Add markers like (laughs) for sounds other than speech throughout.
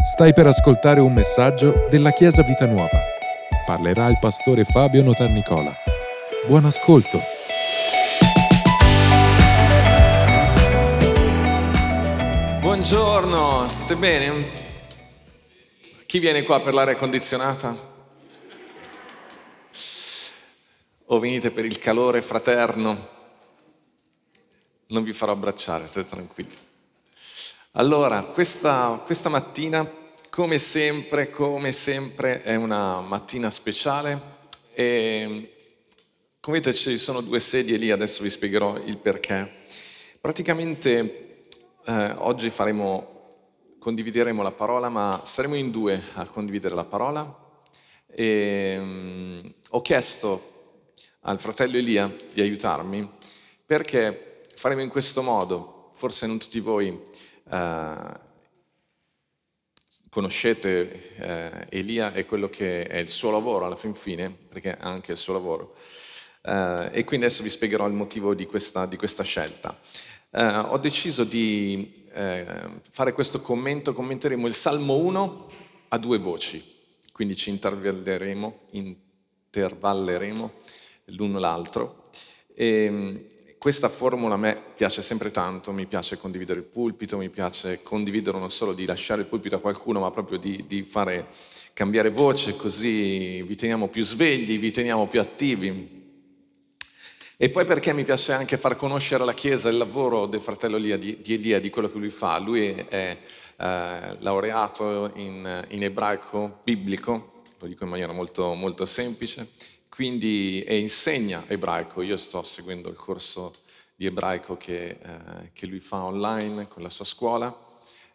Stai per ascoltare un messaggio della Chiesa Vita Nuova. Parlerà il pastore Fabio Notarnicola. Buon ascolto. Buongiorno, state bene? Chi viene qua per l'aria condizionata? O venite per il calore fraterno? Non vi farò abbracciare, state tranquilli. Allora, questa, questa mattina, come sempre, come sempre, è una mattina speciale e come vedete ci sono due sedie lì, adesso vi spiegherò il perché. Praticamente eh, oggi faremo, condivideremo la parola, ma saremo in due a condividere la parola. E, um, ho chiesto al fratello Elia di aiutarmi perché faremo in questo modo, forse non tutti voi Uh, conoscete uh, Elia e quello che è il suo lavoro alla fin fine, perché è anche il suo lavoro. Uh, e quindi adesso vi spiegherò il motivo di questa, di questa scelta. ho deciso di fare questo commento, commenteremo il Salmo 1 a due voci, quindi ci intervalleremo, intervalleremo l'uno l'altro. E, questa formula a me piace sempre tanto, mi piace condividere il pulpito, mi piace condividere non solo di lasciare il pulpito a qualcuno, ma proprio di, di fare cambiare voce, così vi teniamo più svegli, vi teniamo più attivi. E poi perché mi piace anche far conoscere alla Chiesa il lavoro del fratello Elia, di, di Elia, di quello che lui fa. Lui è eh, laureato in, in, ebraico biblico, lo dico in maniera molto, molto semplice, quindi, e insegna ebraico. Io sto seguendo il corso di ebraico che, eh, che lui fa online con la sua scuola.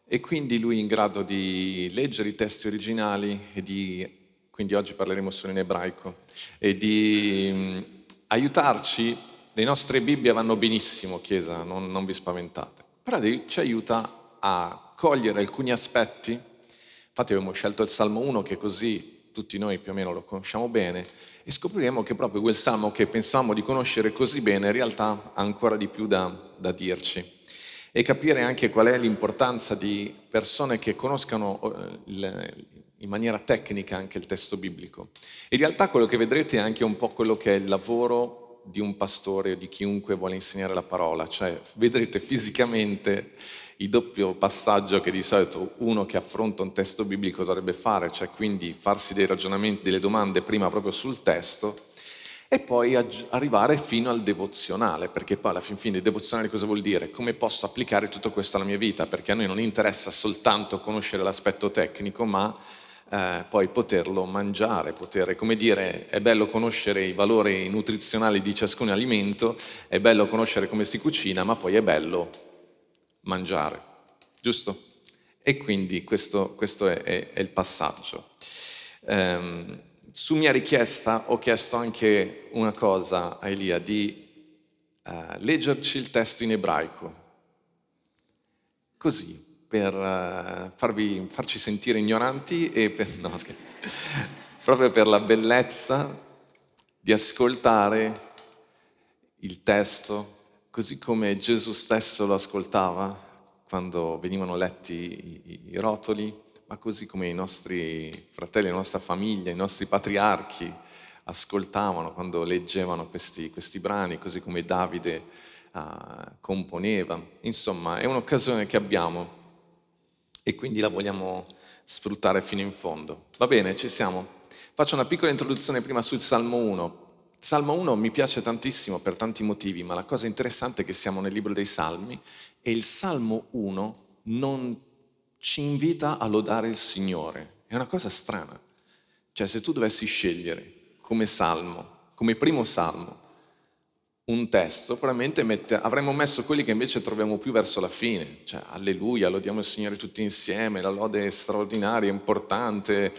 E quindi lui è in grado di leggere i testi originali e di, quindi oggi parleremo solo in ebraico, e di mh, mm, aiutarci, le nostre Bibbie vanno benissimo, Chiesa, non, non vi spaventate, però ci aiuta a cogliere alcuni aspetti, infatti abbiamo scelto il Salmo 1 che così tutti noi più o meno lo conosciamo bene, e scopriremo che proprio quel salmo che pensavamo di conoscere così bene in realtà ha ancora di più da, da dirci e capire anche qual è l'importanza di persone che conoscano eh, in maniera tecnica anche il testo biblico. In realtà quello che vedrete è anche un po' quello che è il lavoro di un pastore o di chiunque vuole insegnare la parola, cioè vedrete fisicamente il doppio passaggio che di solito uno che affronta un testo biblico dovrebbe fare, cioè quindi farsi dei ragionamenti, delle domande prima proprio sul testo e poi arrivare fino al devozionale, perché poi alla fin fine il devozionale cosa vuol dire? Come posso applicare tutto questo alla mia vita? Perché a noi non interessa soltanto conoscere l'aspetto tecnico, ma eh, poi poterlo mangiare, poter, come dire, è bello conoscere i valori nutrizionali di ciascun alimento, è bello conoscere come si cucina, ma poi è bello mangiare, giusto? E quindi questo, questo è, è, è, il passaggio. Um, su mia richiesta ho chiesto anche una cosa a Elia, di uh, leggerci il testo in ebraico, così, per uh, farvi, farci sentire ignoranti e per, (laughs) no, proprio per la bellezza di ascoltare il testo così come Gesù stesso lo ascoltava quando venivano letti i, i rotoli, ma così come i nostri fratelli, la nostra famiglia, i nostri patriarchi ascoltavano quando leggevano questi, questi brani, così come Davide uh, componeva. Insomma, è un'occasione che abbiamo e quindi la vogliamo sfruttare fino in fondo. Va bene, ci siamo. Faccio una piccola introduzione prima sul Salmo 1 Salmo 1 mi piace tantissimo per tanti motivi, ma la cosa interessante è che siamo nel libro dei Salmi e il Salmo 1 non ci invita a lodare il Signore. È una cosa strana. Cioè se tu dovessi scegliere come salmo, come primo salmo, un testo, probabilmente mette, avremmo messo quelli che invece troviamo più verso la fine, cioè alleluia, lodiamo il Signore tutti insieme, la lode è straordinaria, importante.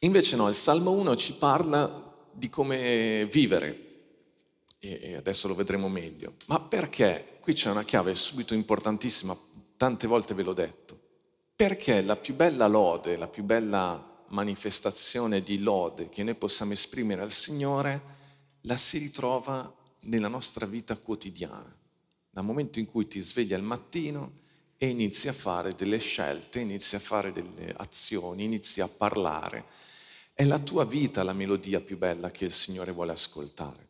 Invece no, il Salmo 1 ci parla di come vivere e adesso lo vedremo meglio. Ma perché? Qui c'è una chiave subito importantissima, tante volte ve l'ho detto. Perché la più bella lode, la più bella manifestazione di lode che noi possiamo esprimere al Signore, la si ritrova nella nostra vita quotidiana. Dal momento in cui ti svegli al mattino e inizi a fare delle scelte, inizi a fare delle azioni, inizi a parlare. È la tua vita la melodia più bella che il Signore vuole ascoltare.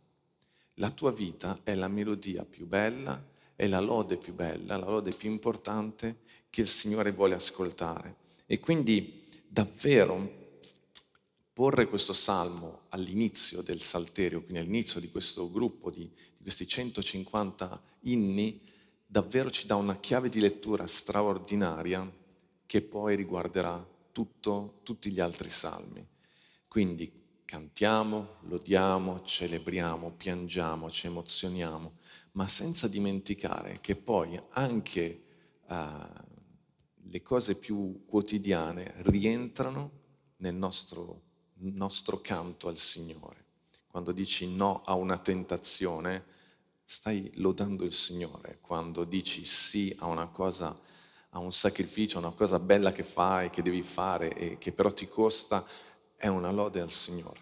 La tua vita è la melodia più bella, è la lode più bella, la lode più importante che il Signore vuole ascoltare. E quindi davvero porre questo salmo all'inizio del salterio, quindi all'inizio di questo gruppo di, di questi 150 inni, davvero ci dà una chiave di lettura straordinaria che poi riguarderà tutto, tutti gli altri salmi. Quindi cantiamo, lodiamo, celebriamo, piangiamo, ci emozioniamo, ma senza dimenticare che poi anche uh, le cose più quotidiane rientrano nel nostro, nostro canto al Signore. Quando dici no a una tentazione, stai lodando il Signore. Quando dici sì a una cosa, a un sacrificio, a una cosa bella che fai, che devi fare e che però ti costa, è una lode al Signore.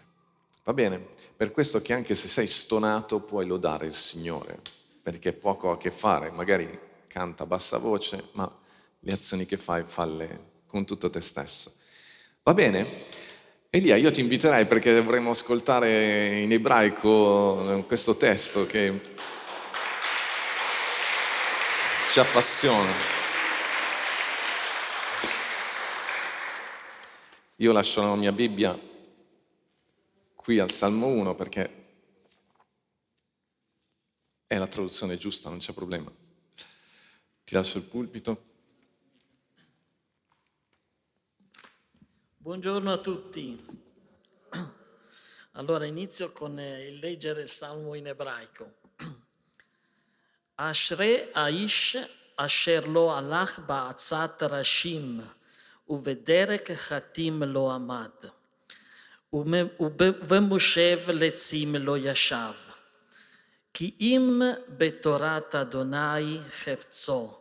Va bene? Per questo che anche se sei stonato puoi lodare il Signore, perché poco ha a che fare, magari canta a bassa voce, ma le azioni che fai falle con tutto te stesso. Va bene? Elia, io ti inviterei perché dovremmo ascoltare in ebraico questo testo che ci appassiona. Io lascio la mia Bibbia qui al Salmo 1 perché è la traduzione giusta, non c'è problema. Ti lascio il pulpito. Buongiorno a tutti. Allora inizio con eh, il leggere il salmo in ebraico. Ashre aish asher lo alach ba'atzat rashim uvederek chatim lo amad ומושב לצים לא ישב. כי אם בתורת אדוני חפצו,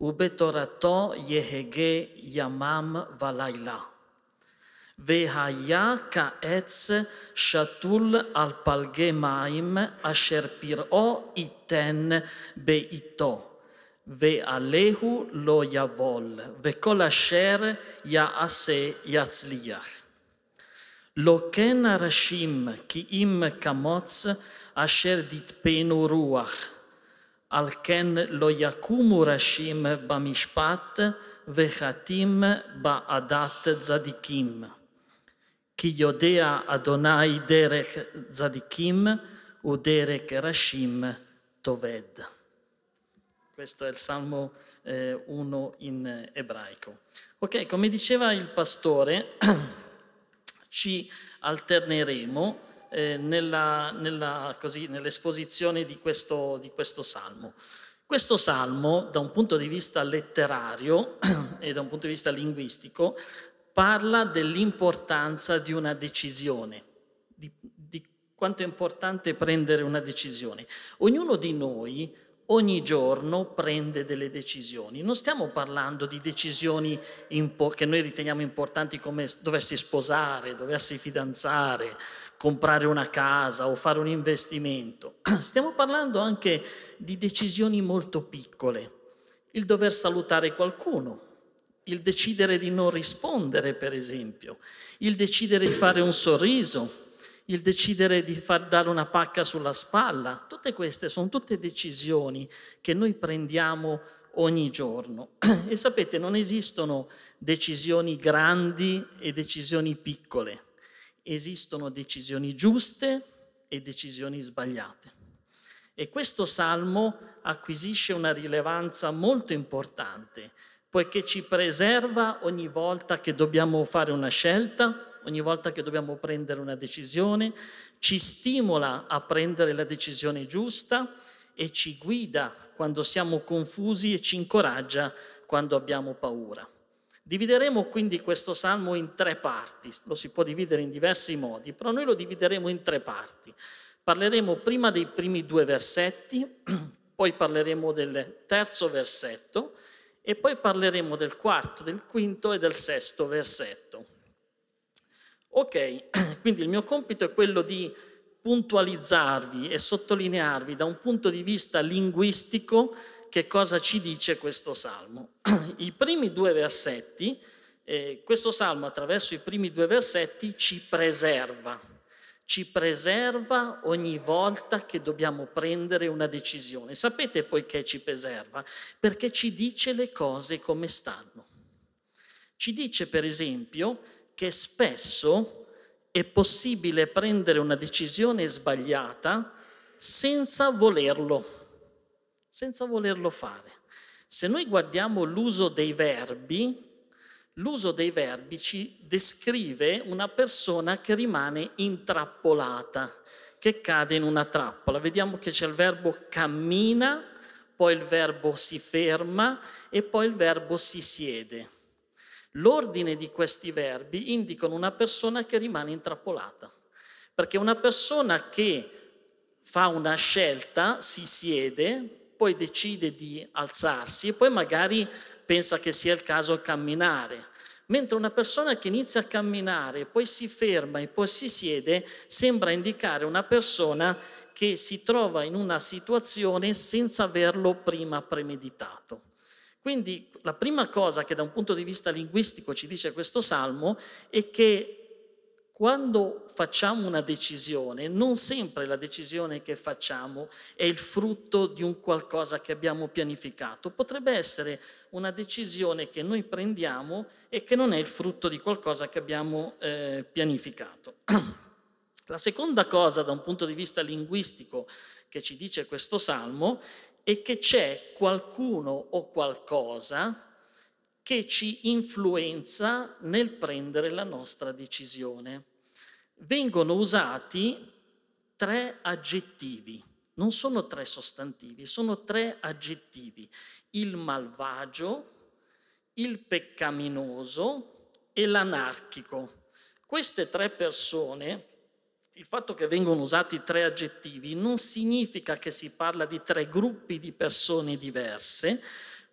ובתורתו יהגה ימם ולילה. והיה כעץ שתול על פלגי מים, אשר פרעו ייתן בעתו. ועליהו לא יבול, וכל אשר יעשה יצליח. לא כן הראשים כי אם כמוץ אשר דתפנו רוח. על כן לא יקומו ראשים במשפט וחטאים בעדת צדיקים. כי יודע אדוני דרך צדיקים ודרך ראשים תאבד. Questo è il Salmo eh, 1 in ebraico. Ok, come diceva il pastore, (clears throat) ci alterneremo eh, nella, nella, così, nell'esposizione di questo, di questo salmo. Questo salmo, da un punto di vista letterario (clears throat) e da un punto di vista linguistico, parla dell'importanza di una decisione, di, di quanto è importante prendere una decisione. Ognuno di noi ogni giorno prende delle decisioni. Non stiamo parlando di decisioni impo- che noi riteniamo importanti come doversi sposare, doversi fidanzare, comprare una casa o fare un investimento. (clears throat) Stiamo parlando anche di decisioni molto piccole. Il dover salutare qualcuno, il decidere di non rispondere, per esempio, il decidere di fare un sorriso, il decidere di far dare una pacca sulla spalla, tutte queste sono tutte decisioni che noi prendiamo ogni giorno. (clears throat) E sapete, non esistono decisioni grandi e decisioni piccole, esistono decisioni giuste e decisioni sbagliate. E questo salmo acquisisce una rilevanza molto importante, poiché ci preserva ogni volta che dobbiamo fare una scelta, ogni volta che dobbiamo prendere una decisione, ci stimola a prendere la decisione giusta e ci guida quando siamo confusi e ci incoraggia quando abbiamo paura. Divideremo quindi questo salmo in tre parti, lo si può dividere in diversi modi, però noi lo divideremo in tre parti. Parleremo prima dei primi due versetti, (clears throat) poi parleremo del terzo versetto e poi parleremo del quarto, del quinto e del sesto versetto. Ok, (clears throat) quindi il mio compito è quello di puntualizzarvi e sottolinearvi da un punto di vista linguistico che cosa ci dice questo salmo. (clears throat) I primi due versetti, eh, questo salmo attraverso i primi due versetti ci preserva, ci preserva ogni volta che dobbiamo prendere una decisione. Sapete poiché ci preserva? Perché ci dice le cose come stanno. Ci dice per esempio che spesso è possibile prendere una decisione sbagliata senza volerlo senza volerlo fare. Se noi guardiamo l'uso dei verbi, l'uso dei verbi ci descrive una persona che rimane intrappolata, che cade in una trappola. Vediamo che c'è il verbo cammina, poi il verbo si ferma e poi il verbo si siede. L'ordine di questi verbi indicano una persona che rimane intrappolata, perché una persona che fa una scelta si siede, poi decide di alzarsi e poi magari pensa che sia il caso camminare. Mentre una persona che inizia a camminare, poi si ferma e poi si siede, sembra indicare una persona che si trova in una situazione senza averlo prima premeditato. Quindi la prima cosa che da un punto di vista linguistico ci dice questo salmo è che quando facciamo una decisione, non sempre la decisione che facciamo è il frutto di un qualcosa che abbiamo pianificato. Potrebbe essere una decisione che noi prendiamo e che non è il frutto di qualcosa che abbiamo eh, pianificato. (clears throat) La seconda cosa da un punto di vista linguistico che ci dice questo salmo è che c'è qualcuno o qualcosa che ci influenza nel prendere la nostra decisione. Vengono usati tre aggettivi, non sono tre sostantivi, sono tre aggettivi, il malvagio, il peccaminoso e l'anarchico. Queste tre persone, il fatto che vengono usati tre aggettivi non significa che si parla di tre gruppi di persone diverse,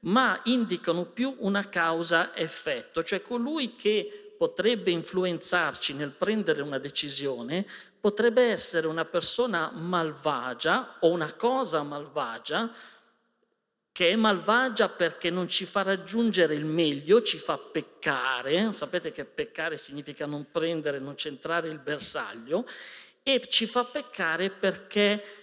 ma indicano più una causa-effetto, cioè colui che potrebbe influenzarci nel prendere una decisione potrebbe essere una persona malvagia o una cosa malvagia che è malvagia perché non ci fa raggiungere il meglio, ci fa peccare, sapete che peccare significa non prendere, non centrare il bersaglio, e ci fa peccare perché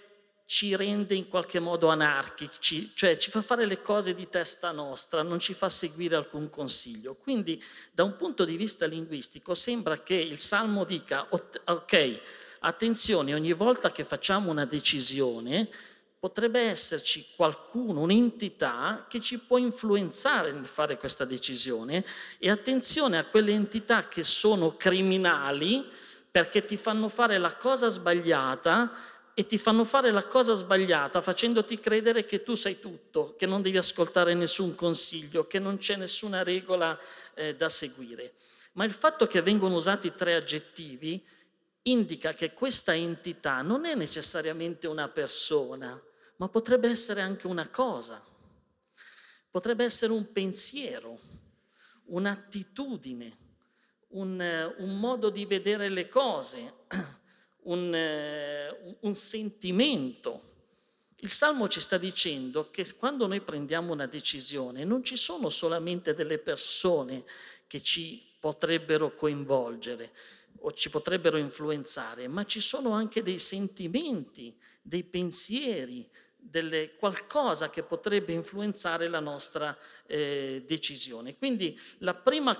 ci rende in qualche modo anarchici, cioè ci fa fare le cose di testa nostra, non ci fa seguire alcun consiglio. Quindi da un punto di vista linguistico sembra che il Salmo dica, ok, attenzione, ogni volta che facciamo una decisione potrebbe esserci qualcuno, un'entità che ci può influenzare nel fare questa decisione e attenzione a quelle entità che sono criminali perché ti fanno fare la cosa sbagliata e ti fanno fare la cosa sbagliata facendoti credere che tu sai tutto, che non devi ascoltare nessun consiglio, che non c'è nessuna regola eh, da seguire. Ma il fatto che vengono usati tre aggettivi indica che questa entità non è necessariamente una persona, ma potrebbe essere anche una cosa, potrebbe essere un pensiero, un'attitudine, un, un modo di vedere le cose (clears throat) un, eh, un sentimento. Il Salmo ci sta dicendo che quando noi prendiamo una decisione non ci sono solamente delle persone che ci potrebbero coinvolgere o ci potrebbero influenzare, ma ci sono anche dei sentimenti, dei pensieri, delle, qualcosa che potrebbe influenzare la nostra eh, decisione. Quindi la prima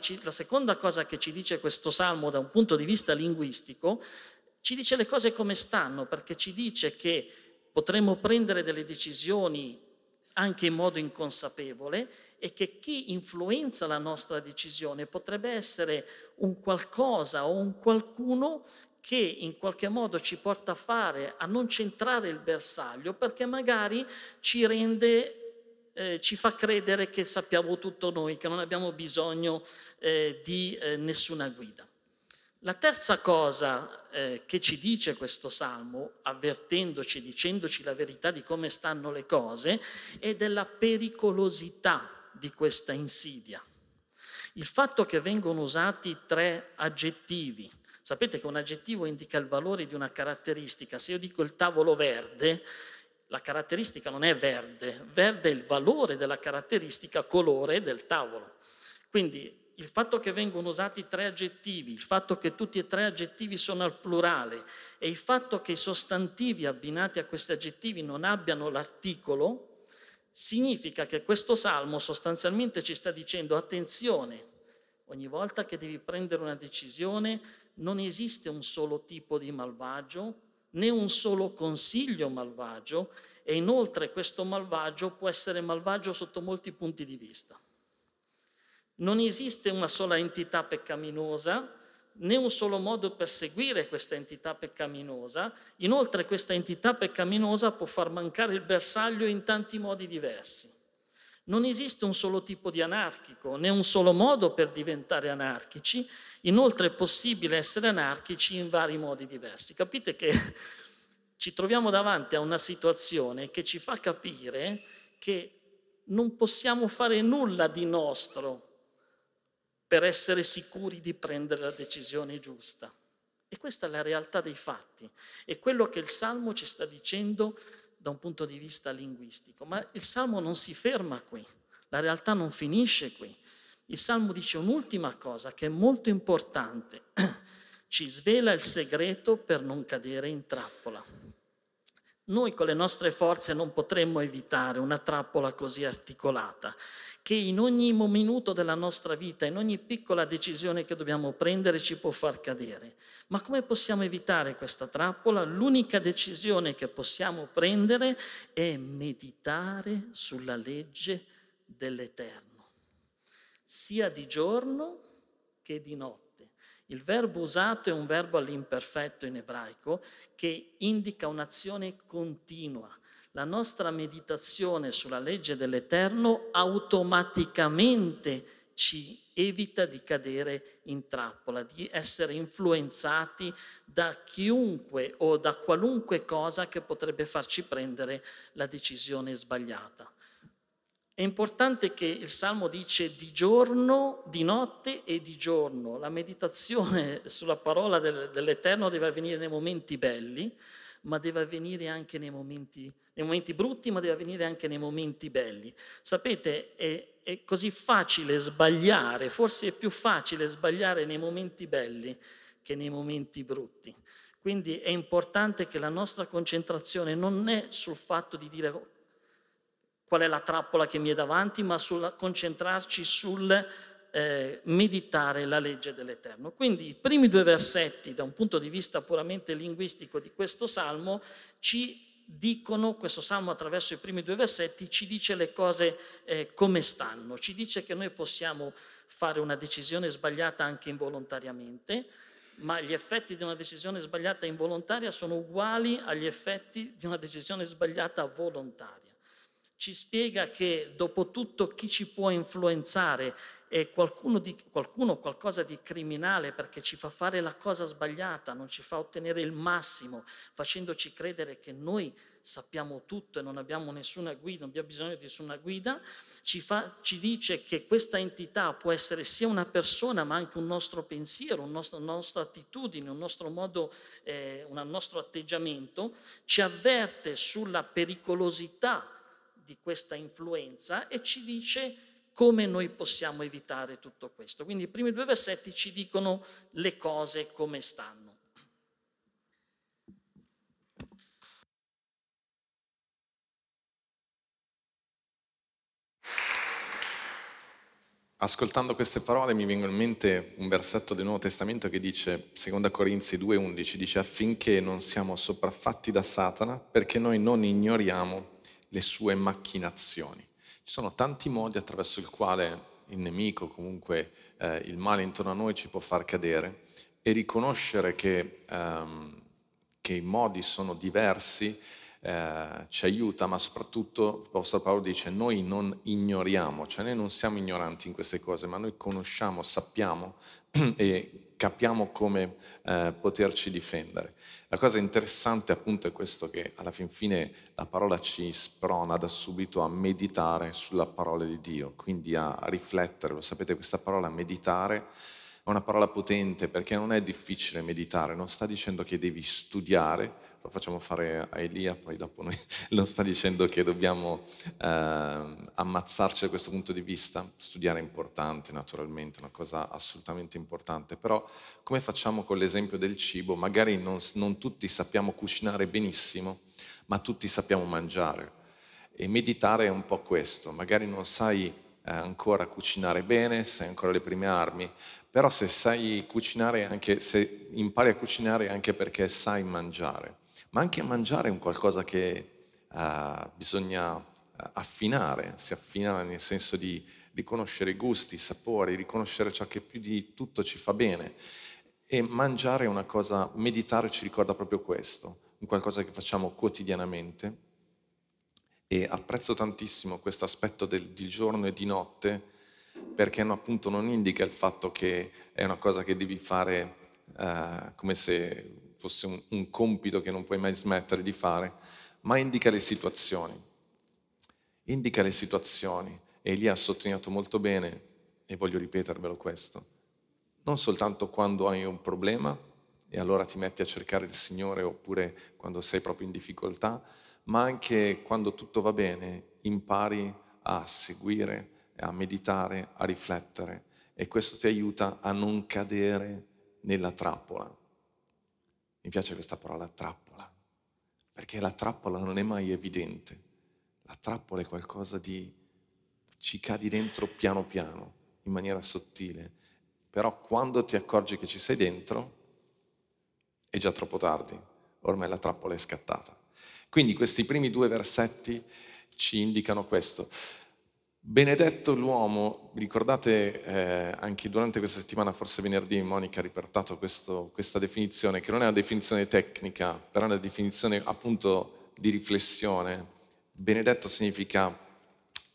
ci, la seconda cosa che ci dice questo salmo da un punto di vista linguistico, ci dice le cose come stanno, perché ci dice che potremmo prendere delle decisioni anche in modo inconsapevole e che chi influenza la nostra decisione potrebbe essere un qualcosa o un qualcuno che in qualche modo ci porta a fare, a non centrare il bersaglio, perché magari ci rende, eh, ci fa credere che sappiamo tutto noi, che non abbiamo bisogno eh, di eh, nessuna guida. La terza cosa eh, che ci dice questo salmo, avvertendoci, dicendoci la verità di come stanno le cose, è della pericolosità di questa insidia. Il fatto che vengono usati tre aggettivi, Sapete che un aggettivo indica il valore di una caratteristica. Se io dico il tavolo verde, la caratteristica non è verde, verde è il valore della caratteristica colore del tavolo. Quindi il fatto che vengono usati tre aggettivi, il fatto che tutti e tre aggettivi sono al plurale e il fatto che i sostantivi abbinati a questi aggettivi non abbiano l'articolo, significa che questo salmo sostanzialmente ci sta dicendo attenzione, ogni volta che devi prendere una decisione non esiste un solo tipo di malvagio, né un solo consiglio malvagio e inoltre questo malvagio può essere malvagio sotto molti punti di vista. Non esiste una sola entità peccaminosa, né un solo modo per seguire questa entità peccaminosa. Inoltre questa entità peccaminosa può far mancare il bersaglio in tanti modi diversi. Non esiste un solo tipo di anarchico, né un solo modo per diventare anarchici. Inoltre è possibile essere anarchici in vari modi diversi. Capite che (laughs) ci troviamo davanti a una situazione che ci fa capire che non possiamo fare nulla di nostro per essere sicuri di prendere la decisione giusta. E questa è la realtà dei fatti, è quello che il Salmo ci sta dicendo da un punto di vista linguistico. Ma il Salmo non si ferma qui, la realtà non finisce qui. Il Salmo dice un'ultima cosa che è molto importante, (clears throat) ci svela il segreto per non cadere in trappola. Noi con le nostre forze non potremmo evitare una trappola così articolata che in ogni minuto della nostra vita, in ogni piccola decisione che dobbiamo prendere ci può far cadere. Ma come possiamo evitare questa trappola? L'unica decisione che possiamo prendere è meditare sulla legge dell'Eterno, sia di giorno che di notte. Il verbo usato è un verbo all'imperfetto in ebraico che indica un'azione continua. La nostra meditazione sulla legge dell'Eterno automaticamente ci evita di cadere in trappola, di essere influenzati da chiunque o da qualunque cosa che potrebbe farci prendere la decisione sbagliata. È importante che il Salmo dice di giorno, di notte e di giorno. La meditazione (laughs) sulla parola dell'Eterno deve avvenire nei momenti belli, ma deve avvenire anche nei momenti, nei momenti brutti, ma deve avvenire anche nei momenti belli. Sapete, è, è così facile sbagliare, forse è più facile sbagliare nei momenti belli che nei momenti brutti. Quindi è importante che la nostra concentrazione non è sul fatto di dire qual è la trappola che mi è davanti, ma sul concentrarci sul eh, meditare la legge dell'Eterno. Quindi i primi due versetti, da un punto di vista puramente linguistico di questo salmo, ci dicono, questo salmo attraverso i primi due versetti, ci dice le cose eh, come stanno, ci dice che noi possiamo fare una decisione sbagliata anche involontariamente, ma gli effetti di una decisione sbagliata involontaria sono uguali agli effetti di una decisione sbagliata volontaria ci spiega che dopo tutto chi ci può influenzare? È qualcuno, di, qualcuno qualcosa di criminale perché ci fa fare la cosa sbagliata, non ci fa ottenere il massimo, facendoci credere che noi sappiamo tutto e non abbiamo nessuna guida, non abbiamo bisogno di nessuna guida, ci, fa, ci dice che questa entità può essere sia una persona ma anche un nostro pensiero, un nostro, una nostra attitudine, un nostro modo, eh, un nostro atteggiamento, ci avverte sulla pericolosità di questa influenza e ci dice come noi possiamo evitare tutto questo. Quindi i primi due versetti ci dicono le cose come stanno. Ascoltando queste parole mi viene in mente un versetto del Nuovo Testamento che dice, 2 Corinzi 2,11, dice affinché non siamo sopraffatti da Satana perché noi non ignoriamo le sue macchinazioni. Ci sono tanti modi attraverso il quale il nemico, comunque eh, il male intorno a noi ci può far cadere e riconoscere che, ehm, che i modi sono diversi eh, ci aiuta, ma soprattutto l'Apostolo Paolo dice noi non ignoriamo, cioè noi non siamo ignoranti in queste cose, ma noi conosciamo, sappiamo (clears throat) e capiamo come eh, poterci difendere. La cosa interessante appunto è questo che alla fin fine la parola ci sprona da subito a meditare sulla parola di Dio, quindi a riflettere, lo sapete questa parola meditare è una parola potente perché non è difficile meditare, non sta dicendo che devi studiare, lo facciamo fare a Elia, poi dopo noi (laughs) non sta dicendo che dobbiamo eh, ammazzarci da questo punto di vista, studiare è importante naturalmente, una cosa assolutamente importante, però come facciamo con l'esempio del cibo? Magari non, non tutti sappiamo cucinare benissimo, ma tutti sappiamo mangiare. E meditare è un po' questo, magari non sai eh, ancora cucinare bene, sai ancora le prime armi, però se sai cucinare, anche se impari a cucinare anche perché sai mangiare, ma anche mangiare è un qualcosa che uh, bisogna eh, affinare, si affina nel senso di riconoscere i gusti, i sapori, riconoscere ciò che più di tutto ci fa bene. E mangiare è una cosa, meditare ci ricorda proprio questo, un qualcosa che facciamo quotidianamente. E apprezzo tantissimo questo aspetto del, di giorno e di notte, perché no, appunto non indica il fatto che è una cosa che devi fare uh, come se fosse un, un compito che non puoi mai smettere di fare, ma indica le situazioni. Indica le situazioni. E lì ha sottolineato molto bene, e voglio ripetervelo questo, non soltanto quando hai un problema e allora ti metti a cercare il Signore oppure quando sei proprio in difficoltà, ma anche quando tutto va bene impari a seguire a meditare, a riflettere e questo ti aiuta a non cadere nella trappola. Piace questa parola trappola, perché la trappola non è mai evidente. La trappola è qualcosa di... ci cadi dentro piano piano, in maniera sottile, però quando ti accorgi che ci sei dentro è già troppo tardi, ormai la trappola è scattata. Quindi questi primi due versetti ci indicano questo. Benedetto l'uomo, ricordate eh, anche durante questa settimana, forse venerdì, Monica ha riportato questo, questa definizione, che non è una definizione tecnica, però è una definizione appunto di riflessione. Benedetto significa,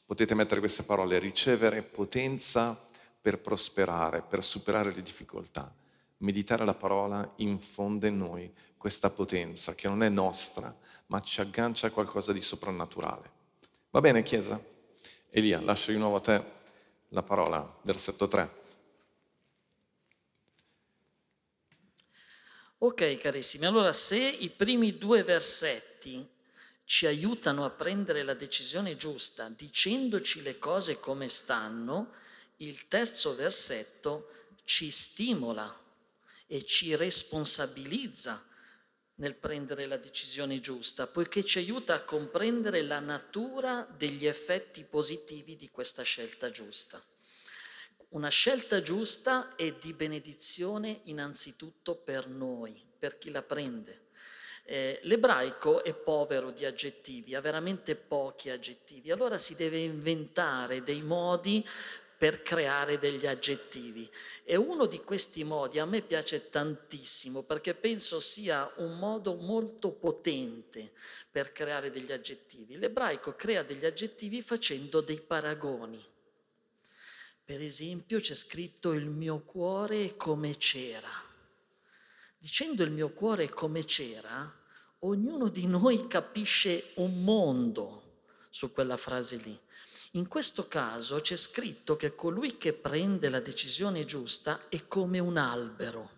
potete mettere queste parole, ricevere potenza per prosperare, per superare le difficoltà. Meditare la parola infonde in noi questa potenza che non è nostra, ma ci aggancia a qualcosa di soprannaturale. Va bene, Chiesa? Elia, lascio di nuovo a te la parola, versetto 3. Ok carissimi, allora se i primi due versetti ci aiutano a prendere la decisione giusta dicendoci le cose come stanno, il terzo versetto ci stimola e ci responsabilizza nel prendere la decisione giusta, poiché ci aiuta a comprendere la natura degli effetti positivi di questa scelta giusta. Una scelta giusta è di benedizione innanzitutto per noi, per chi la prende. Eh, l'ebraico è povero di aggettivi, ha veramente pochi aggettivi, allora si deve inventare dei modi per creare degli aggettivi. E uno di questi modi a me piace tantissimo perché penso sia un modo molto potente per creare degli aggettivi. L'ebraico crea degli aggettivi facendo dei paragoni. Per esempio c'è scritto il mio cuore è come c'era. Dicendo il mio cuore come c'era, ognuno di noi capisce un mondo su quella frase lì. In questo caso c'è scritto che colui che prende la decisione giusta è come un albero.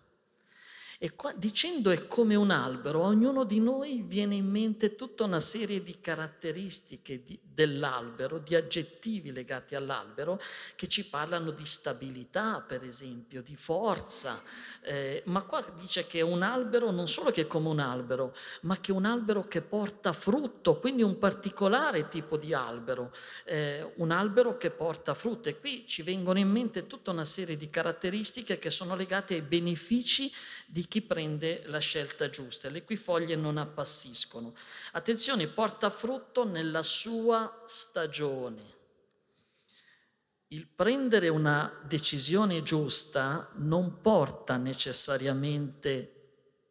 E qua, dicendo è come un albero, ognuno di noi viene in mente tutta una serie di caratteristiche di, dell'albero, di aggettivi legati all'albero, che ci parlano di stabilità, per esempio, di forza. Eh, ma qua dice che è un albero non solo che è come un albero, ma che è un albero che porta frutto, quindi un particolare tipo di albero, eh, un albero che porta frutto. E qui ci vengono in mente tutta una serie di caratteristiche che sono legate ai benefici di chi prende la scelta giusta. Le cui foglie non appassiscono. Attenzione, porta frutto nella sua stagione. Il prendere una decisione giusta non porta necessariamente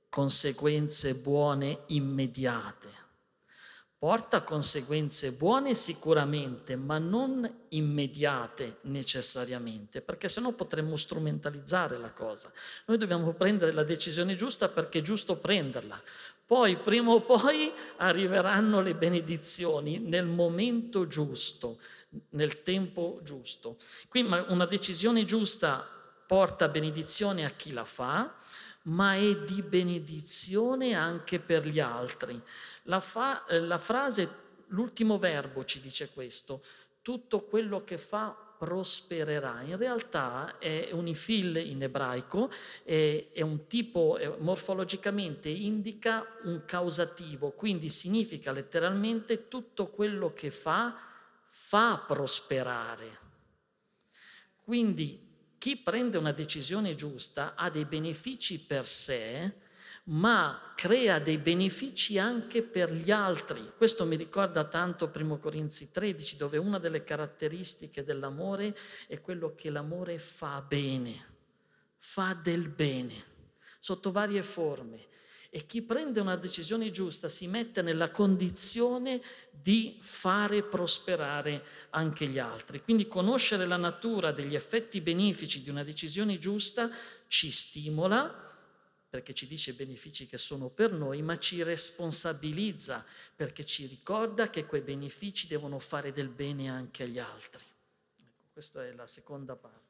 conseguenze buone immediate porta conseguenze buone sicuramente, ma non immediate necessariamente, perché sennò potremmo strumentalizzare la cosa. Noi dobbiamo prendere la decisione giusta perché è giusto prenderla. Poi, prima o poi, arriveranno le benedizioni nel momento giusto, nel tempo giusto. Qui una decisione giusta porta benedizione a chi la fa, ma è di benedizione anche per gli altri. La, fa, eh, la frase, l'ultimo verbo ci dice questo, tutto quello che fa prospererà. In realtà è un ifil in ebraico, è, è un tipo, è, morfologicamente indica un causativo, quindi significa letteralmente tutto quello che fa, fa prosperare. Quindi chi prende una decisione giusta ha dei benefici per sé, ma crea dei benefici anche per gli altri. Questo mi ricorda tanto 1 Corinzi 13, dove una delle caratteristiche dell'amore è quello che l'amore fa bene, fa del bene, sotto varie forme. E chi prende una decisione giusta si mette nella condizione di fare prosperare anche gli altri. Quindi conoscere la natura degli effetti benefici di una decisione giusta ci stimola perché ci dice i benefici che sono per noi, ma ci responsabilizza perché ci ricorda che quei benefici devono fare del bene anche agli altri. Ecco, questa è la seconda parte.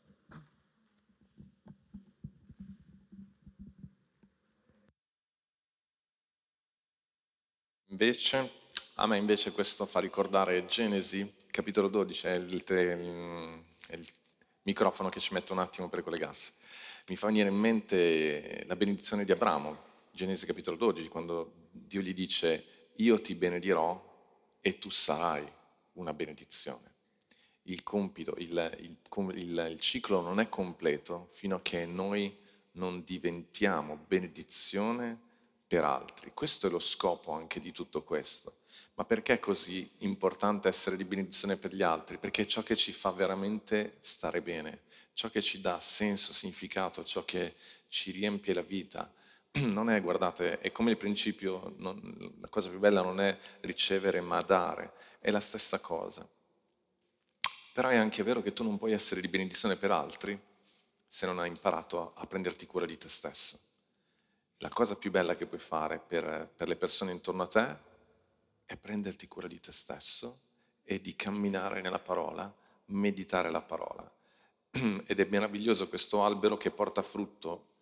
Invece, a me invece questo fa ricordare Genesi, capitolo 12, è il, è il microfono che ci mette un attimo per collegarsi mi fa venire in mente la benedizione di Abramo, Genesi capitolo 12, quando Dio gli dice io ti benedirò e tu sarai una benedizione. Il compito, il, il, il, il ciclo non è completo fino a che noi non diventiamo benedizione per altri. Questo è lo scopo anche di tutto questo. Ma perché è così importante essere di benedizione per gli altri? Perché è ciò che ci fa veramente stare bene, ciò che ci dà senso, significato, ciò che ci riempie la vita. (clears throat) Non è, guardate, è come il principio, non, la cosa più bella non è ricevere ma dare, è la stessa cosa. Però è anche vero che tu non puoi essere di benedizione per altri se non hai imparato a, a prenderti cura di te stesso. La cosa più bella che puoi fare per, per le persone intorno a te è prenderti cura di te stesso e di camminare nella parola, meditare la parola (clears throat) ed è meraviglioso questo albero che porta frutto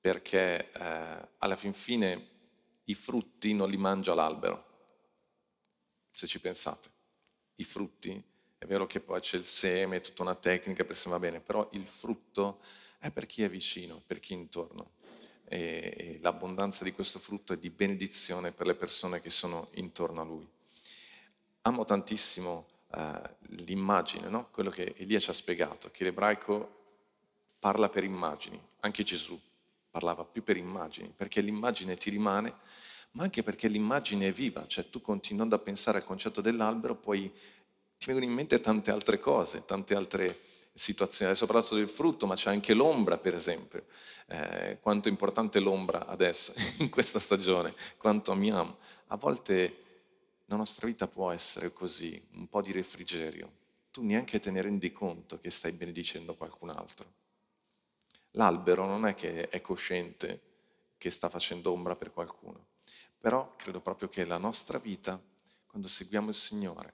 perché eh, alla fin fine i frutti non li mangia l'albero, se ci pensate. I frutti, è vero che poi c'è il seme, tutta una tecnica per se va bene, però il frutto è per chi è vicino, per chi è intorno. E, l'abbondanza di questo frutto è di benedizione per le persone che sono intorno a lui. Amo tantissimo uh, l'immagine, no? quello che Elia ci ha spiegato, che l'ebraico parla per immagini, anche Gesù parlava più per immagini, perché l'immagine ti rimane, ma anche perché l'immagine è viva, cioè tu continuando a pensare al concetto dell'albero, poi ti vengono in mente tante altre cose, tante altre situazioni. Adesso ho parlato del frutto, ma c'è anche l'ombra, per esempio. Eh, quanto è importante l'ombra adesso, (laughs) in questa stagione, quanto amiamo. A volte la nostra vita può essere così, un po' di refrigerio. Tu neanche te ne rendi conto che stai benedicendo qualcun altro. L'albero non è che è cosciente che sta facendo ombra per qualcuno, però credo proprio che la nostra vita, quando seguiamo il Signore,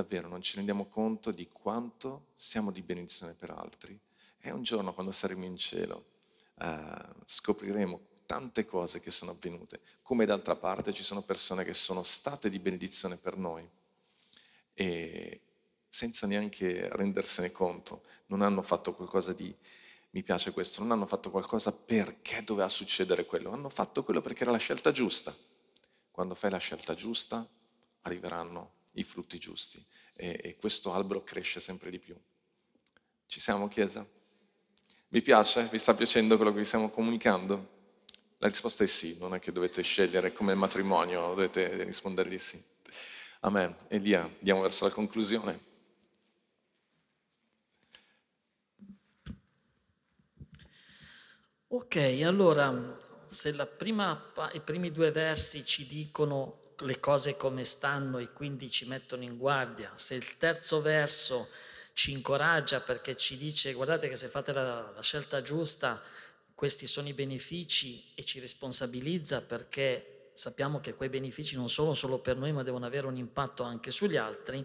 davvero non ci rendiamo conto di quanto siamo di benedizione per altri. E un giorno, quando saremo in cielo, eh, scopriremo tante cose che sono avvenute, come d'altra parte ci sono persone che sono state di benedizione per noi e senza neanche rendersene conto, non hanno fatto qualcosa di, mi piace questo, non hanno fatto qualcosa perché doveva succedere quello, hanno fatto quello perché era la scelta giusta. Quando fai la scelta giusta arriveranno i frutti giusti e, e questo albero cresce sempre di più. Ci siamo, Chiesa? Vi piace? Vi sta piacendo quello che vi stiamo comunicando? La risposta è sì, non è che dovete scegliere come matrimonio, dovete rispondere di sì. Amen. Elia, andiamo verso la conclusione. Ok, allora, se prima, i primi due versi ci dicono le cose come stanno e quindi ci mettono in guardia, se il terzo verso ci incoraggia perché ci dice guardate che se fate la, la scelta giusta questi sono i benefici e ci responsabilizza perché sappiamo che quei benefici non sono solo per noi ma devono avere un impatto anche sugli altri,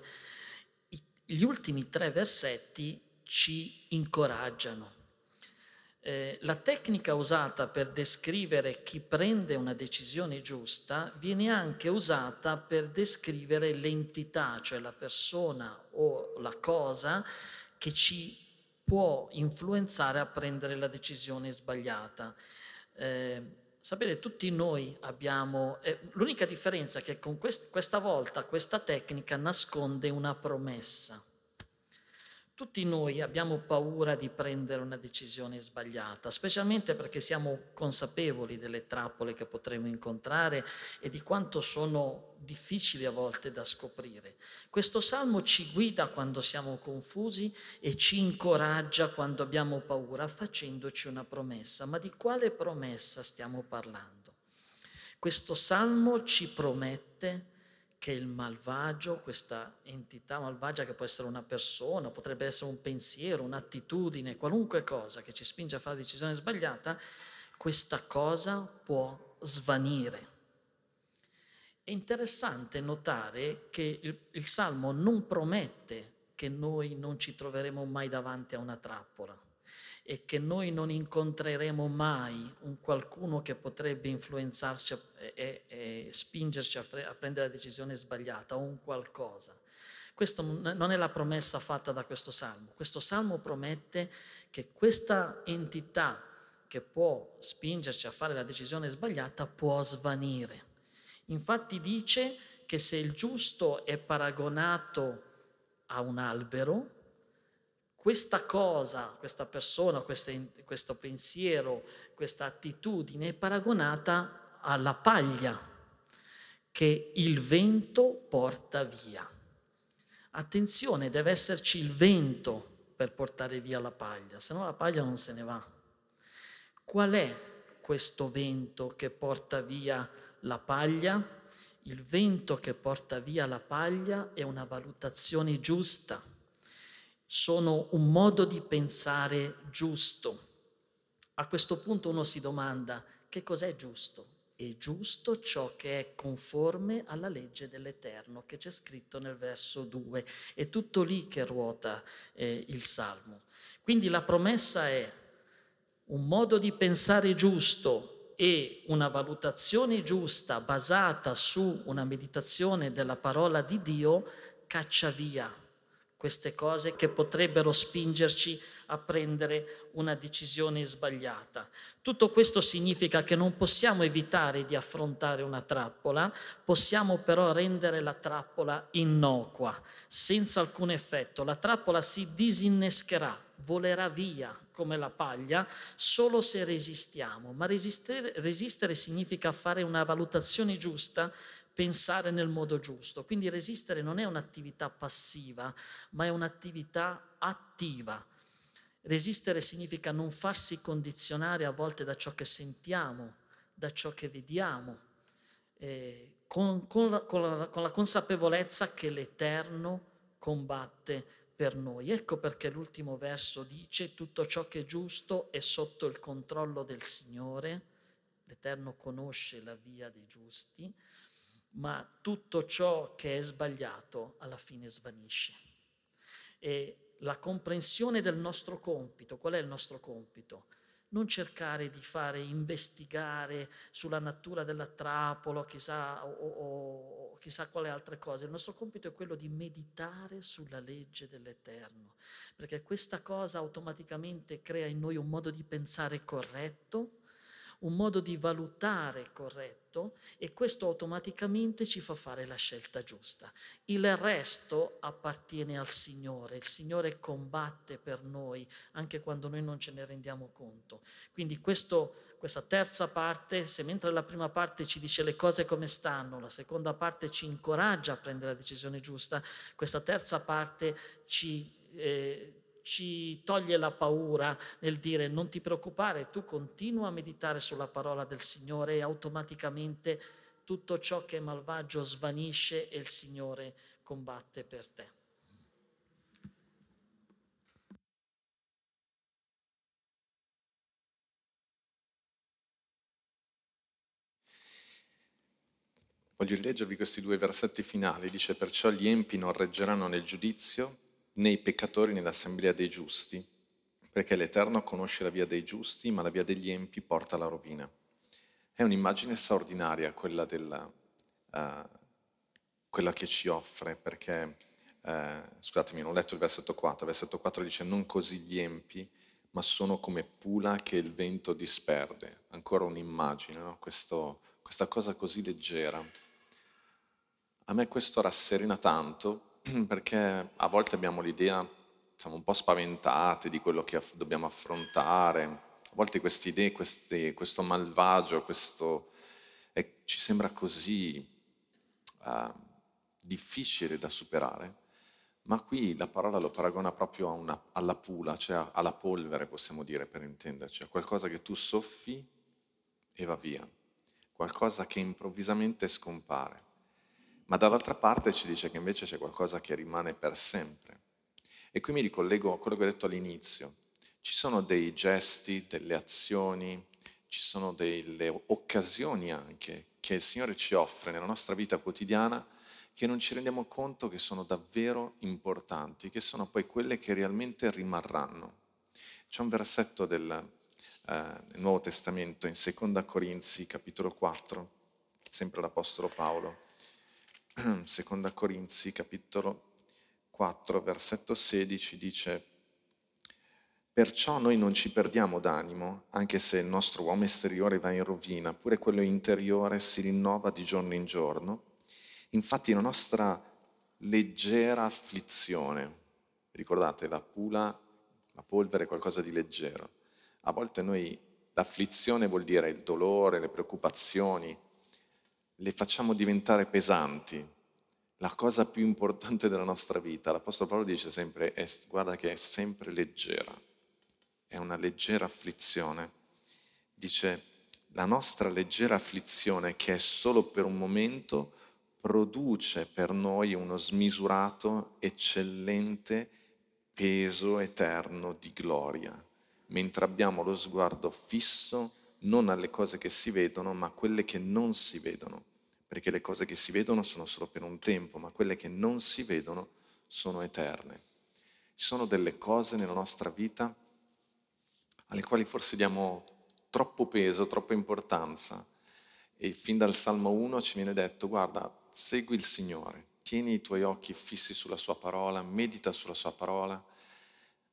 gli ultimi tre versetti ci incoraggiano. Eh, la tecnica usata per descrivere chi prende una decisione giusta viene anche usata per descrivere l'entità, cioè la persona o la cosa che ci può influenzare a prendere la decisione sbagliata. Eh, sapete, tutti noi abbiamo, eh, l'unica differenza è che con quest- questa volta questa tecnica nasconde una promessa. Tutti noi abbiamo paura di prendere una decisione sbagliata, specialmente perché siamo consapevoli delle trappole che potremo incontrare e di quanto sono difficili a volte da scoprire. Questo salmo ci guida quando siamo confusi e ci incoraggia quando abbiamo paura facendoci una promessa. Ma di quale promessa stiamo parlando? Questo salmo ci promette che il malvagio, questa entità malvagia che può essere una persona, potrebbe essere un pensiero, un'attitudine, qualunque cosa che ci spinge a fare la decisione sbagliata, questa cosa può svanire. È interessante notare che il, il Salmo non promette che noi non ci troveremo mai davanti a una trappola e che noi non incontreremo mai un qualcuno che potrebbe influenzarci e, e, e spingerci a, a, prendere la decisione sbagliata o un qualcosa. Questa non è la promessa fatta da questo salmo. Questo salmo promette che questa entità che può spingerci a fare la decisione sbagliata può svanire. Infatti dice che se il giusto è paragonato a un albero, questa cosa, questa persona, questo pensiero, questa attitudine è paragonata alla paglia che il vento porta via. Attenzione, deve esserci il vento per portare via la paglia, se no la paglia non se ne va. Qual è questo vento che porta via la paglia? Il vento che porta via la paglia è una valutazione giusta sono un modo di pensare giusto. A questo punto uno si domanda che cos'è giusto? È giusto ciò che è conforme alla legge dell'Eterno, che c'è scritto nel verso 2. È tutto lì che ruota eh, il Salmo. Quindi la promessa è un modo di pensare giusto e una valutazione giusta basata su una meditazione della parola di Dio caccia via queste cose che potrebbero spingerci a prendere una decisione sbagliata. Tutto questo significa che non possiamo evitare di affrontare una trappola, possiamo però rendere la trappola innocua, senza alcun effetto. La trappola si disinnescherà, volerà via come la paglia solo se resistiamo, ma resistere, resistere significa fare una valutazione giusta pensare nel modo giusto. Quindi resistere non è un'attività passiva, ma è un'attività attiva. Resistere significa non farsi condizionare a volte da ciò che sentiamo, da ciò che vediamo, eh, con, con, la, con, la, con la consapevolezza che l'Eterno combatte per noi. Ecco perché l'ultimo verso dice tutto ciò che è giusto è sotto il controllo del Signore, l'Eterno conosce la via dei giusti, ma tutto ciò che è sbagliato alla fine svanisce. E la comprensione del nostro compito, qual è il nostro compito? Non cercare di fare investigare sulla natura della trappola chissà, o, o chissà quale altre cose. Il nostro compito è quello di meditare sulla legge dell'Eterno, perché questa cosa automaticamente crea in noi un modo di pensare corretto, un modo di valutare corretto e questo automaticamente ci fa fare la scelta giusta. Il resto appartiene al Signore, il Signore combatte per noi anche quando noi non ce ne rendiamo conto. Quindi questo, questa terza parte, se mentre la prima parte ci dice le cose come stanno, la seconda parte ci incoraggia a prendere la decisione giusta, questa terza parte ci... Eh, ci toglie la paura nel dire non ti preoccupare, tu continua a meditare sulla parola del Signore e automaticamente tutto ciò che è malvagio svanisce e il Signore combatte per te. Voglio leggervi questi due versetti finali. Dice perciò gli empi non reggeranno nel giudizio né i peccatori nell'assemblea dei giusti, perché l'Eterno conosce la via dei giusti, ma la via degli empi porta alla rovina. È un'immagine straordinaria quella, della, uh, quella che ci offre, perché, uh, scusatemi, non ho letto il versetto 4, il versetto 4 dice non così gli empi, ma sono come pula che il vento disperde. Ancora un'immagine, no? Questo, questa cosa così leggera. A me questo rasserena tanto (clears throat) perché a volte abbiamo l'idea siamo un po' spaventati di quello che dobbiamo affrontare. A volte queste idee, questo malvagio, questo, è, ci sembra così uh, difficile da superare, ma qui la parola lo paragona proprio una, alla pula, cioè alla polvere, possiamo dire per intenderci, a qualcosa che tu soffi e va via, qualcosa che improvvisamente scompare. Ma dall'altra parte ci dice che invece c'è qualcosa che rimane per sempre. E qui mi ricollego a quello che ho detto all'inizio. Ci sono dei gesti, delle azioni, ci sono delle occasioni anche che il Signore ci offre nella nostra vita quotidiana che non ci rendiamo conto che sono davvero importanti, che sono poi quelle che realmente rimarranno. C'è un versetto del, eh, Nuovo Testamento in Seconda Corinzi, capitolo 4, sempre l'Apostolo Paolo. (clears throat) Seconda Corinzi, capitolo 4, versetto 16 dice, Perciò noi non ci perdiamo d'animo, anche se il nostro uomo esteriore va in rovina, pure quello interiore si rinnova di giorno in giorno. Infatti la nostra leggera afflizione, ricordate, la pula, la polvere è qualcosa di leggero. A volte noi l'afflizione vuol dire il dolore, le preoccupazioni, le facciamo diventare pesanti, la cosa più importante della nostra vita. L'Apostolo Paolo dice sempre, è, guarda che è sempre leggera, è una leggera afflizione. Dice, la nostra leggera afflizione, che è solo per un momento, produce per noi uno smisurato, eccellente peso eterno di gloria, mentre abbiamo lo sguardo fisso non alle cose che si vedono, ma a quelle che non si vedono perché le cose che si vedono sono solo per un tempo, ma quelle che non si vedono sono eterne. Ci sono delle cose nella nostra vita alle quali forse diamo troppo peso, troppa importanza e fin dal Salmo 1 ci viene detto, guarda, segui il Signore, tieni i tuoi occhi fissi sulla sua parola, medita sulla sua parola,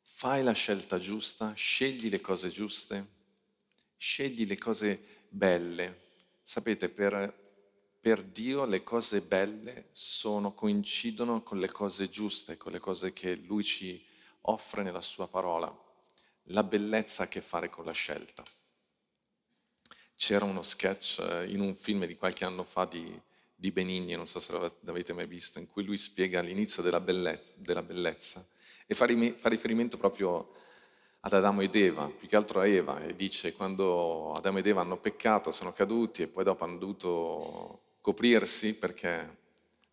fai la scelta giusta, scegli le cose giuste, scegli le cose belle. Sapete, per per Dio le cose belle sono, coincidono con le cose giuste, con le cose che Lui ci offre nella sua parola. La bellezza ha a che fare con la scelta. C'era uno sketch eh, in un film di qualche anno fa di, di Benigni, non so se l'avete mai visto, in cui lui spiega l'inizio della bellezza, della bellezza e fa, riferimento proprio ad Adamo ed Eva, più che altro a Eva, e dice quando Adamo ed Eva hanno peccato, sono caduti e poi dopo hanno dovuto coprirsi perché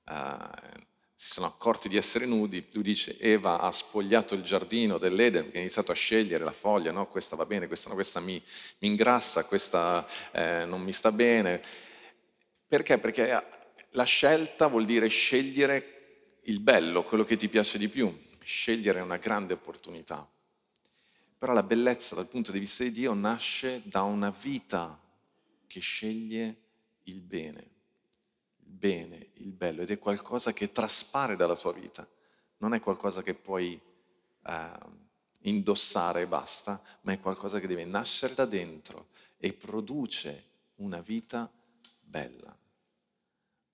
uh, si sono accorti di essere nudi. Lui dice Eva ha spogliato il giardino dell'Eden perché ha iniziato a scegliere la foglia, no? questa va bene, questa no, questa mi, mi ingrassa, questa eh, non mi sta bene. Perché? Perché la scelta vuol dire scegliere il bello, quello che ti piace di più. Scegliere è una grande opportunità. Però la bellezza dal punto di vista di Dio nasce da una vita che sceglie il bene bene, il bello, ed è qualcosa che traspare dalla tua vita, non è qualcosa che puoi eh, indossare e basta, ma è qualcosa che deve nascere da dentro e produce una vita bella,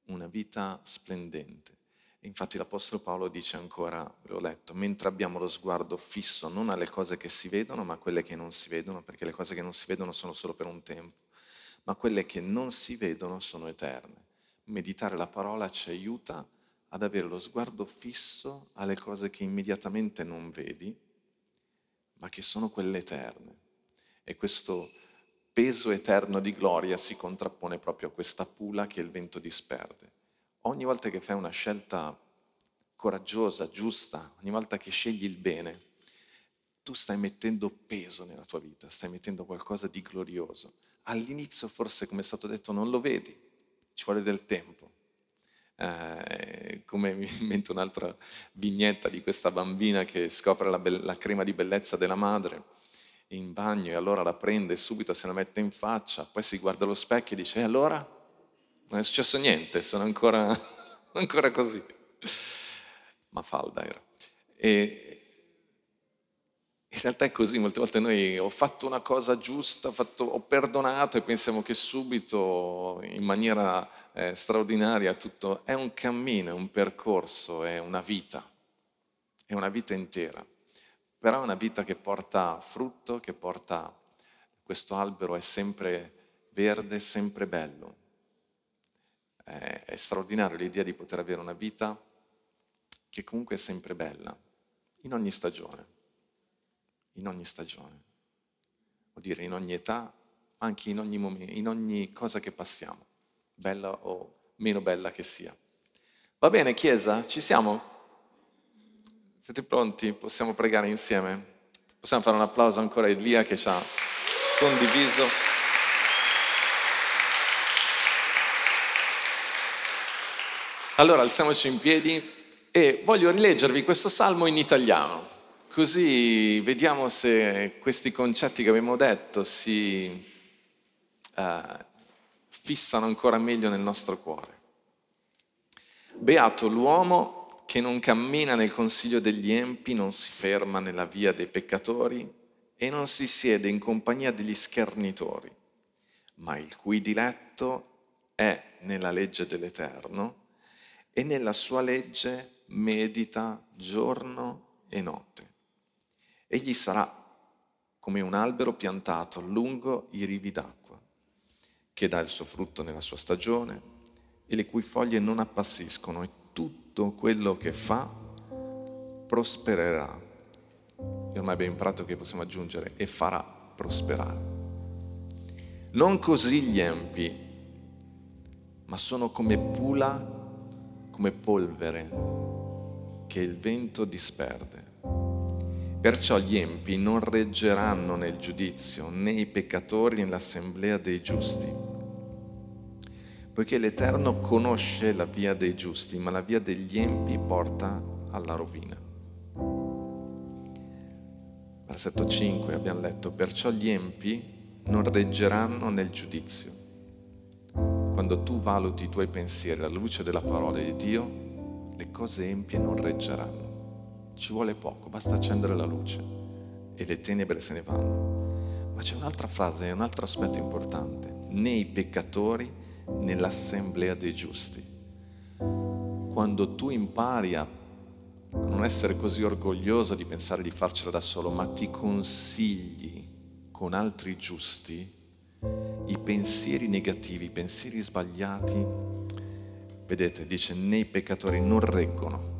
una vita splendente. Infatti l'Apostolo Paolo dice ancora, l'ho letto, mentre abbiamo lo sguardo fisso non alle cose che si vedono, ma a quelle che non si vedono, perché le cose che non si vedono sono solo per un tempo, ma quelle che non si vedono sono eterne meditare la parola ci aiuta ad avere lo sguardo fisso alle cose che immediatamente non vedi, ma che sono quelle eterne. E questo peso eterno di gloria si contrappone proprio a questa pula che il vento disperde. Ogni volta che fai una scelta coraggiosa, giusta, ogni volta che scegli il bene, tu stai mettendo peso nella tua vita, stai mettendo qualcosa di glorioso. All'inizio forse, come è stato detto, non lo vedi, ci vuole del tempo, Eh, come mi (laughs) invento un'altra vignetta di questa bambina che scopre la, be- la crema di bellezza della madre in bagno e allora la prende subito se la mette in faccia, poi si guarda allo specchio e dice e allora? Non è successo niente, sono ancora, (laughs) ancora così. Ma falda era. E in realtà è così, molte volte noi ho fatto una cosa giusta, ho, fatto, ho perdonato e pensiamo che subito, in maniera eh, straordinaria, tutto è un cammino, è un percorso, è una vita, è una vita intera. Però è una vita che porta frutto, che porta, questo albero è sempre verde, sempre bello. È, straordinario l'idea di poter avere una vita che comunque è sempre bella, in ogni stagione in ogni stagione, vuol dire in ogni età, anche in ogni momento, in ogni cosa che passiamo, bella o meno bella che sia. Va bene, Chiesa, ci siamo? Siete pronti? Possiamo pregare insieme? Possiamo fare un applauso ancora a Elia che ci ha condiviso. Allora alziamoci in piedi e voglio rileggervi questo salmo in italiano. Così vediamo se questi concetti che abbiamo detto si uh, fissano ancora meglio nel nostro cuore. Beato l'uomo che non cammina nel consiglio degli empi, non si ferma nella via dei peccatori e non si siede in compagnia degli schernitori, ma il cui diletto è nella legge dell'Eterno e nella sua legge medita giorno e notte. Egli sarà come un albero piantato lungo i rivi d'acqua, che dà il suo frutto nella sua stagione e le cui foglie non appassiscono e tutto quello che fa prospererà. E ormai abbiamo imparato che possiamo aggiungere e farà prosperare. Non così gli empi, ma sono come pula, come polvere che il vento disperde. Perciò gli empi non reggeranno nel giudizio, né i peccatori nell'assemblea dei giusti. Poiché l'Eterno conosce la via dei giusti, ma la via degli empi porta alla rovina. Versetto 5 abbiamo letto, perciò gli empi non reggeranno nel giudizio. Quando tu valuti i tuoi pensieri alla luce della parola di Dio, le cose empie non reggeranno ci vuole poco, basta accendere la luce e le tenebre se ne vanno. Ma c'è un'altra frase, un altro aspetto importante, né i peccatori nell'assemblea dei giusti. Quando tu impari a non essere così orgoglioso di pensare di farcela da solo, ma ti consigli con altri giusti, i pensieri negativi, i pensieri sbagliati, vedete, dice, né i peccatori non reggono.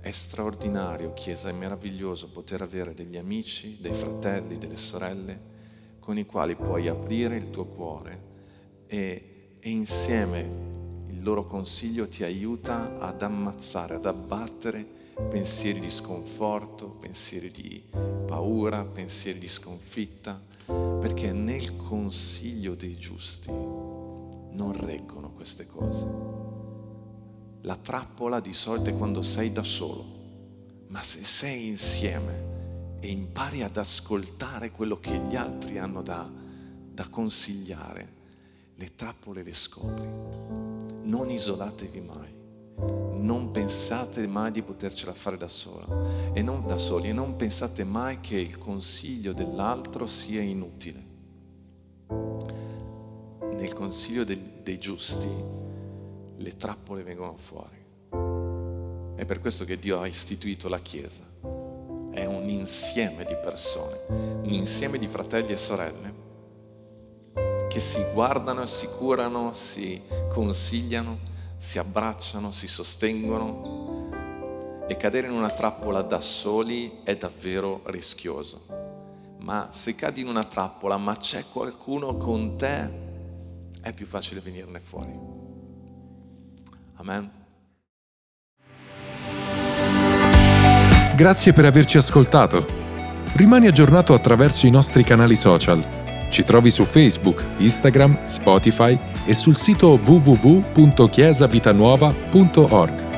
È straordinario, Chiesa, è meraviglioso poter avere degli amici, dei fratelli, delle sorelle con i quali puoi aprire il tuo cuore e, e insieme il loro consiglio ti aiuta ad ammazzare, ad abbattere pensieri di sconforto, pensieri di paura, pensieri di sconfitta, perché nel consiglio dei giusti non reggono queste cose. La trappola di solito è quando sei da solo, ma se sei insieme e impari ad ascoltare quello che gli altri hanno da, da consigliare, le trappole le scopri. Non isolatevi mai, non pensate mai di potercela fare da, solo, e non, da soli e non pensate mai che il consiglio dell'altro sia inutile. Nel consiglio dei, dei giusti le trappole vengono fuori. È per questo che Dio ha istituito la Chiesa. È un insieme di persone, un insieme di fratelli e sorelle che si guardano, si curano, si consigliano, si abbracciano, si sostengono. E cadere in una trappola da soli è davvero rischioso. Ma se cadi in una trappola ma c'è qualcuno con te, è più facile venirne fuori. Amen. Grazie per averci ascoltato. Rimani aggiornato attraverso i nostri canali social Ci trovi su Facebook, Instagram, Spotify e sul sito www.chiesavitanuova.org.